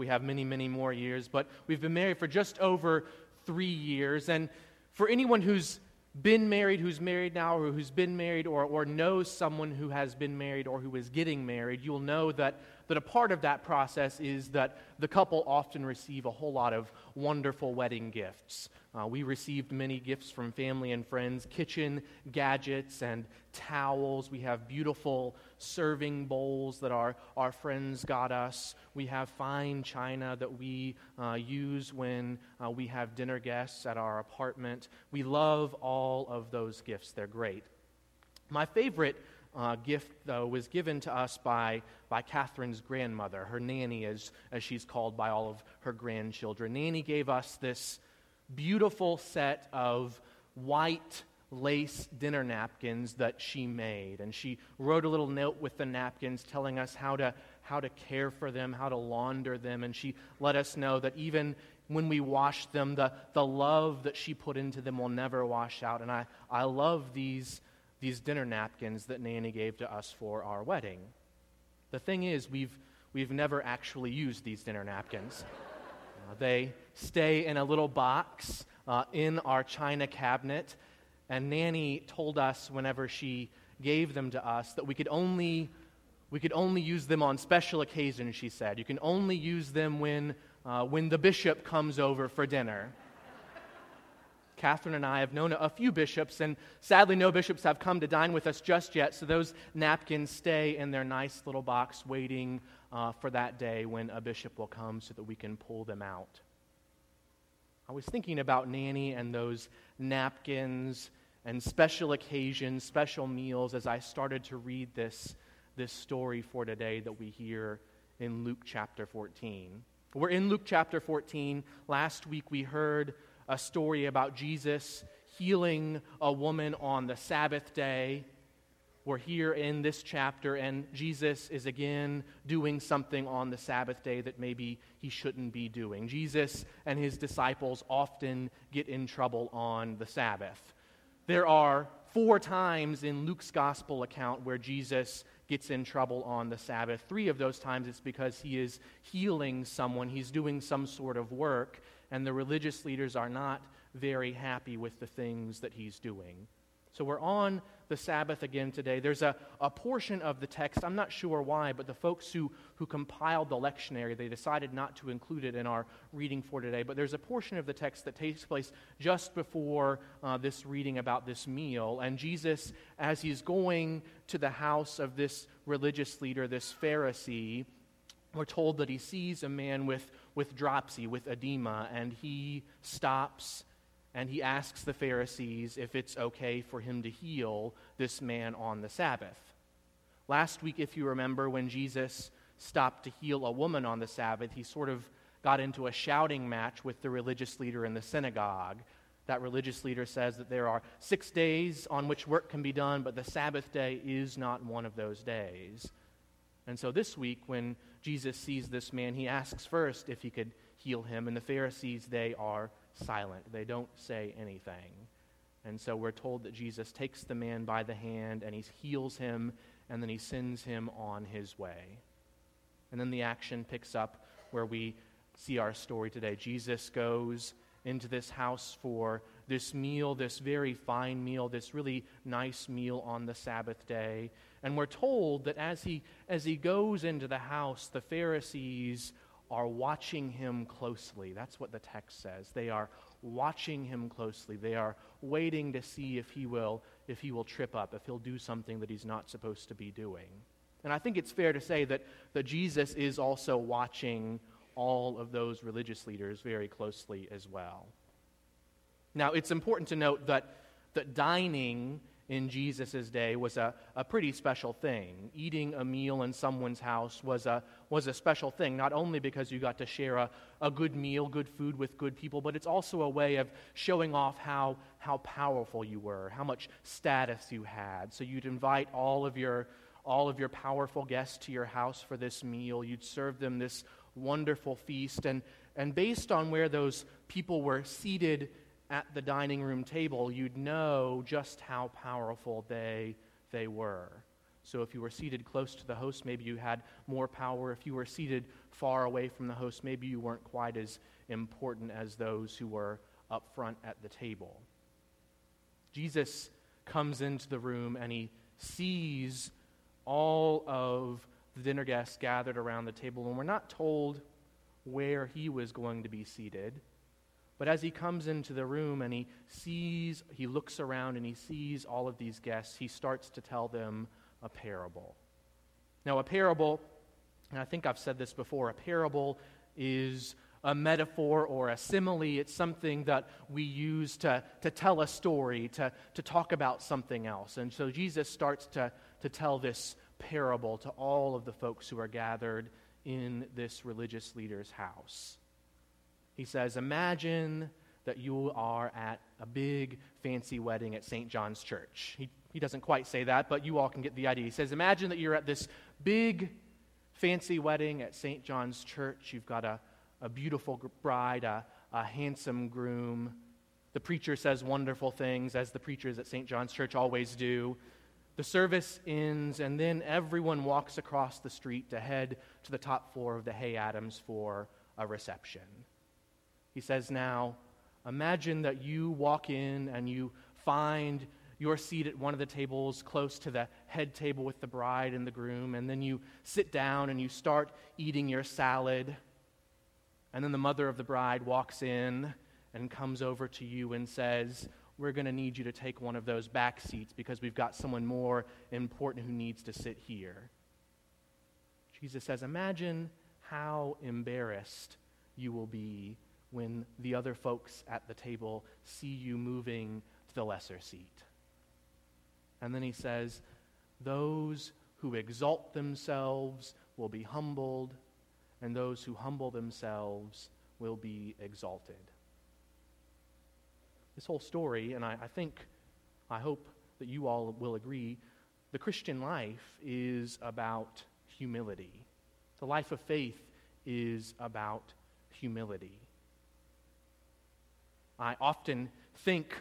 We have many, many more years, but we've been married for just over three years. And for anyone who's been married, who's married now, or who's been married, or, or knows someone who has been married or who is getting married, you'll know that, that a part of that process is that the couple often receive a whole lot of wonderful wedding gifts. Uh, we received many gifts from family and friends kitchen gadgets and towels. We have beautiful serving bowls that our, our friends got us. We have fine china that we uh, use when uh, we have dinner guests at our apartment. We love all of those gifts, they're great. My favorite uh, gift, though, was given to us by, by Catherine's grandmother, her nanny, as, as she's called by all of her grandchildren. Nanny gave us this beautiful set of white lace dinner napkins that she made. And she wrote a little note with the napkins telling us how to, how to care for them, how to launder them. And she let us know that even when we wash them, the, the love that she put into them will never wash out. And I, I love these, these dinner napkins that Nanny gave to us for our wedding. The thing is, we've, we've never actually used these dinner napkins. Uh, they stay in a little box uh, in our china cabinet. And Nanny told us whenever she gave them to us that we could only we could only use them on special occasions, she said. You can only use them when, uh, when the bishop comes over for dinner. Catherine and I have known a few bishops, and sadly, no bishops have come to dine with us just yet, so those napkins stay in their nice little box waiting uh, for that day when a bishop will come so that we can pull them out. I was thinking about Nanny and those napkins and special occasions, special meals as I started to read this, this story for today that we hear in Luke chapter 14. We're in Luke chapter 14. Last week we heard a story about Jesus healing a woman on the Sabbath day we're here in this chapter, and Jesus is again doing something on the Sabbath day that maybe he shouldn't be doing. Jesus and his disciples often get in trouble on the Sabbath. There are four times in Luke's gospel account where Jesus gets in trouble on the Sabbath. Three of those times it's because he is healing someone, he's doing some sort of work, and the religious leaders are not very happy with the things that he's doing. So we're on the Sabbath again today. There's a, a portion of the text, I'm not sure why, but the folks who, who compiled the lectionary, they decided not to include it in our reading for today. But there's a portion of the text that takes place just before uh, this reading about this meal. And Jesus, as he's going to the house of this religious leader, this Pharisee, we're told that he sees a man with, with dropsy, with edema, and he stops and he asks the Pharisees if it's okay for him to heal this man on the Sabbath. Last week, if you remember, when Jesus stopped to heal a woman on the Sabbath, he sort of got into a shouting match with the religious leader in the synagogue. That religious leader says that there are six days on which work can be done, but the Sabbath day is not one of those days. And so this week, when Jesus sees this man, he asks first if he could heal him, and the Pharisees, they are silent. They don't say anything. And so we're told that Jesus takes the man by the hand and he heals him and then he sends him on his way. And then the action picks up where we see our story today. Jesus goes into this house for this meal, this very fine meal, this really nice meal on the Sabbath day. And we're told that as he, as he goes into the house, the Pharisees are watching him closely. That's what the text says. They are watching him closely. They are waiting to see if he will if he will trip up, if he'll do something that he's not supposed to be doing. And I think it's fair to say that, that Jesus is also watching all of those religious leaders very closely as well. Now, it's important to note that, that dining in Jesus' day was a, a pretty special thing. Eating a meal in someone's house was a, was a special thing, not only because you got to share a, a good meal, good food with good people, but it's also a way of showing off how, how powerful you were, how much status you had. So you'd invite all of your all of your powerful guests to your house for this meal. You'd serve them this wonderful feast. And, and based on where those people were seated at the dining room table, you'd know just how powerful they, they were. So if you were seated close to the host, maybe you had more power. If you were seated far away from the host, maybe you weren't quite as important as those who were up front at the table. Jesus comes into the room and he sees all of the dinner guests gathered around the table, and we're not told where he was going to be seated. But as he comes into the room and he sees, he looks around and he sees all of these guests, he starts to tell them a parable. Now, a parable, and I think I've said this before, a parable is a metaphor or a simile. It's something that we use to, to tell a story, to, to talk about something else. And so Jesus starts to, to tell this parable to all of the folks who are gathered in this religious leader's house. He says, Imagine that you are at a big fancy wedding at St. John's Church. He, he doesn't quite say that, but you all can get the idea. He says, Imagine that you're at this big fancy wedding at St. John's Church. You've got a, a beautiful bride, a, a handsome groom. The preacher says wonderful things, as the preachers at St. John's Church always do. The service ends, and then everyone walks across the street to head to the top floor of the Hay Adams for a reception. He says, Now, imagine that you walk in and you find your seat at one of the tables close to the head table with the bride and the groom, and then you sit down and you start eating your salad. And then the mother of the bride walks in and comes over to you and says, we're going to need you to take one of those back seats because we've got someone more important who needs to sit here. Jesus says, Imagine how embarrassed you will be when the other folks at the table see you moving to the lesser seat. And then he says, Those who exalt themselves will be humbled, and those who humble themselves will be exalted this whole story, and I, I think, I hope that you all will agree, the Christian life is about humility. The life of faith is about humility. I often think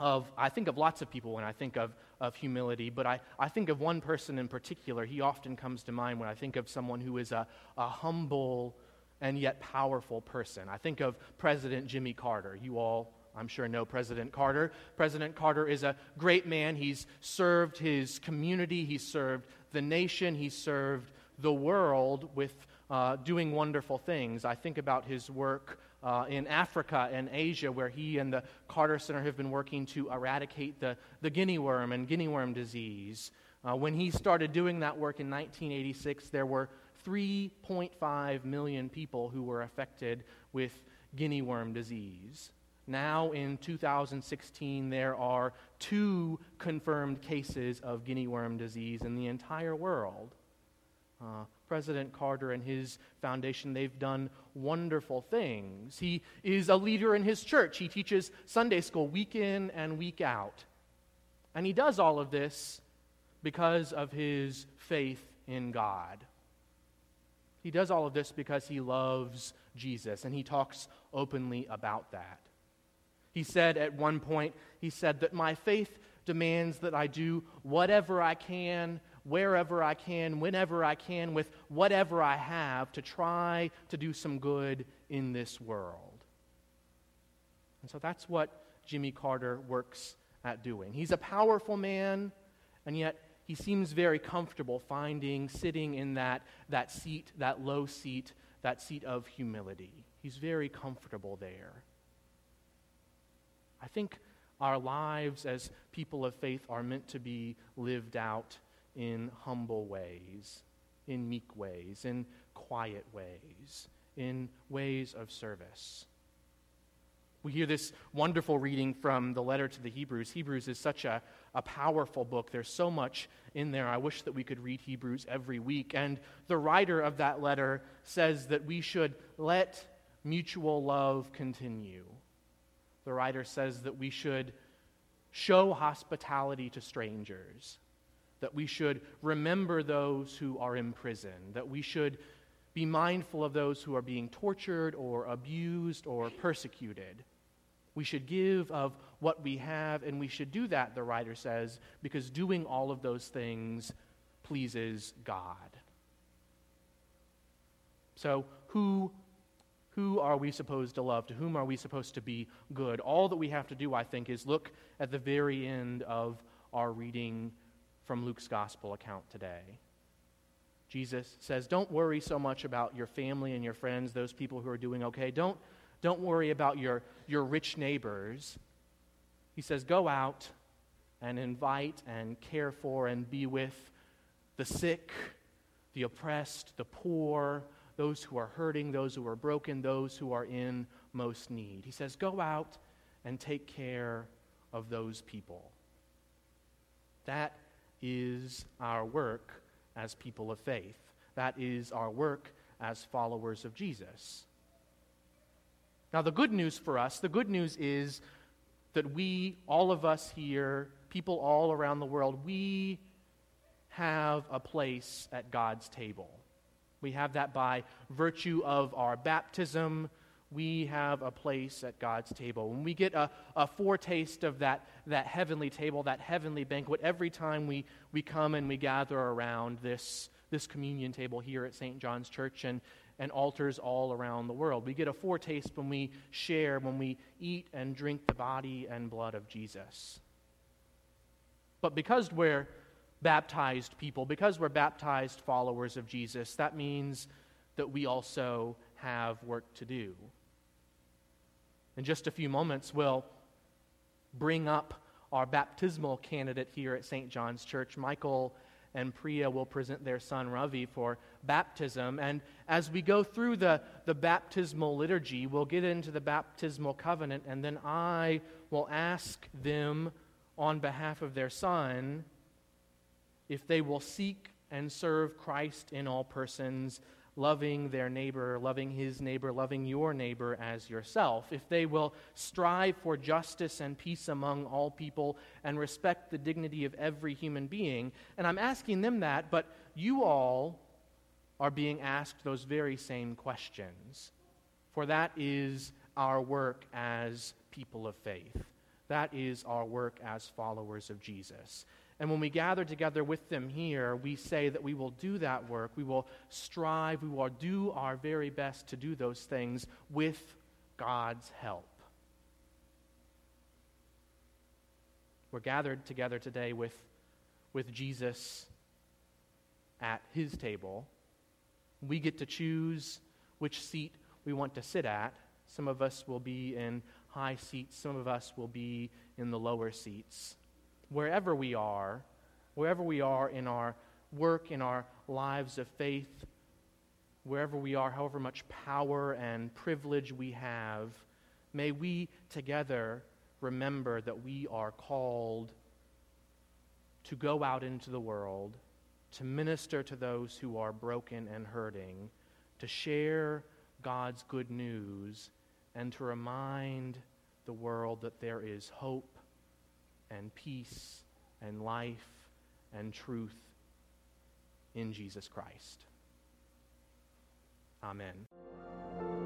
of, I think of lots of people when I think of, of humility, but I, I think of one person in particular. He often comes to mind when I think of someone who is a, a humble and yet powerful person. I think of President Jimmy Carter. You all I'm sure know President Carter. President Carter is a great man. He's served his community, he's served the nation, he's served the world with uh, doing wonderful things. I think about his work uh, in Africa and Asia, where he and the Carter Center have been working to eradicate the, the guinea worm and guinea worm disease. Uh, when he started doing that work in 1986, there were 3.5 million people who were affected with guinea worm disease. Now, in 2016, there are two confirmed cases of guinea worm disease in the entire world. Uh, President Carter and his foundation, they've done wonderful things. He is a leader in his church. He teaches Sunday school week in and week out. And he does all of this because of his faith in God. He does all of this because he loves Jesus, and he talks openly about that. He said at one point, he said that my faith demands that I do whatever I can, wherever I can, whenever I can, with whatever I have to try to do some good in this world. And so that's what Jimmy Carter works at doing. He's a powerful man, and yet he seems very comfortable finding, sitting in that, that seat, that low seat, that seat of humility. He's very comfortable there. I think our lives as people of faith are meant to be lived out in humble ways, in meek ways, in quiet ways, in ways of service. We hear this wonderful reading from the letter to the Hebrews. Hebrews is such a, a powerful book. There's so much in there. I wish that we could read Hebrews every week. And the writer of that letter says that we should let mutual love continue the writer says that we should show hospitality to strangers, that we should remember those who are in prison, that we should be mindful of those who are being tortured or abused or persecuted. We should give of what we have, and we should do that, the writer says, because doing all of those things pleases God. So, who, who are we supposed to love? To whom are we supposed to be good? All that we have to do, I think, is look at the very end of our reading from Luke's gospel account today. Jesus says, Don't worry so much about your family and your friends, those people who are doing okay. Don't, don't worry about your, your rich neighbors. He says, Go out and invite and care for and be with the sick, the oppressed, the poor, those who are hurting, those who are broken, those who are in most need. He says, Go out and take care of those people. That is our work as people of faith. That is our work as followers of Jesus. Now, the good news for us, the good news is that we, all of us here, people all around the world, we have a place at God's table. We have that by virtue of our baptism. We have a place at God's table. When we get a, a foretaste of that, that heavenly table, that heavenly banquet, every time we, we come and we gather around this, this communion table here at St. John's Church and, and altars all around the world. We get a foretaste when we share, when we eat and drink the body and blood of Jesus. But because we're baptized people, because we're baptized followers of Jesus, that means that we also have work to do. In just a few moments, we'll bring up our baptismal candidate here at St. John's Church, Michael and Priya will present their son Ravi for baptism. And as we go through the, the baptismal liturgy, we'll get into the baptismal covenant, and then I will ask them on behalf of their son if they will seek and serve Christ in all persons loving their neighbor, loving his neighbor, loving your neighbor as yourself, if they will strive for justice and peace among all people and respect the dignity of every human being. And I'm asking them that, but you all are being asked those very same questions. For that is our work as people of faith. That is our work as followers of Jesus. And when we gather together with them here, we say that we will do that work. We will strive. We will do our very best to do those things with God's help. We're gathered together today with, with Jesus at his table. We get to choose which seat we want to sit at. Some of us will be in high seats, some of us will be in the lower seats wherever we are, wherever we are in our work, in our lives of faith, wherever we are, however much power and privilege we have, may we together remember that we are called to go out into the world, to minister to those who are broken and hurting, to share God's good news, and to remind the world that there is hope and peace and life and truth in Jesus Christ. Amen.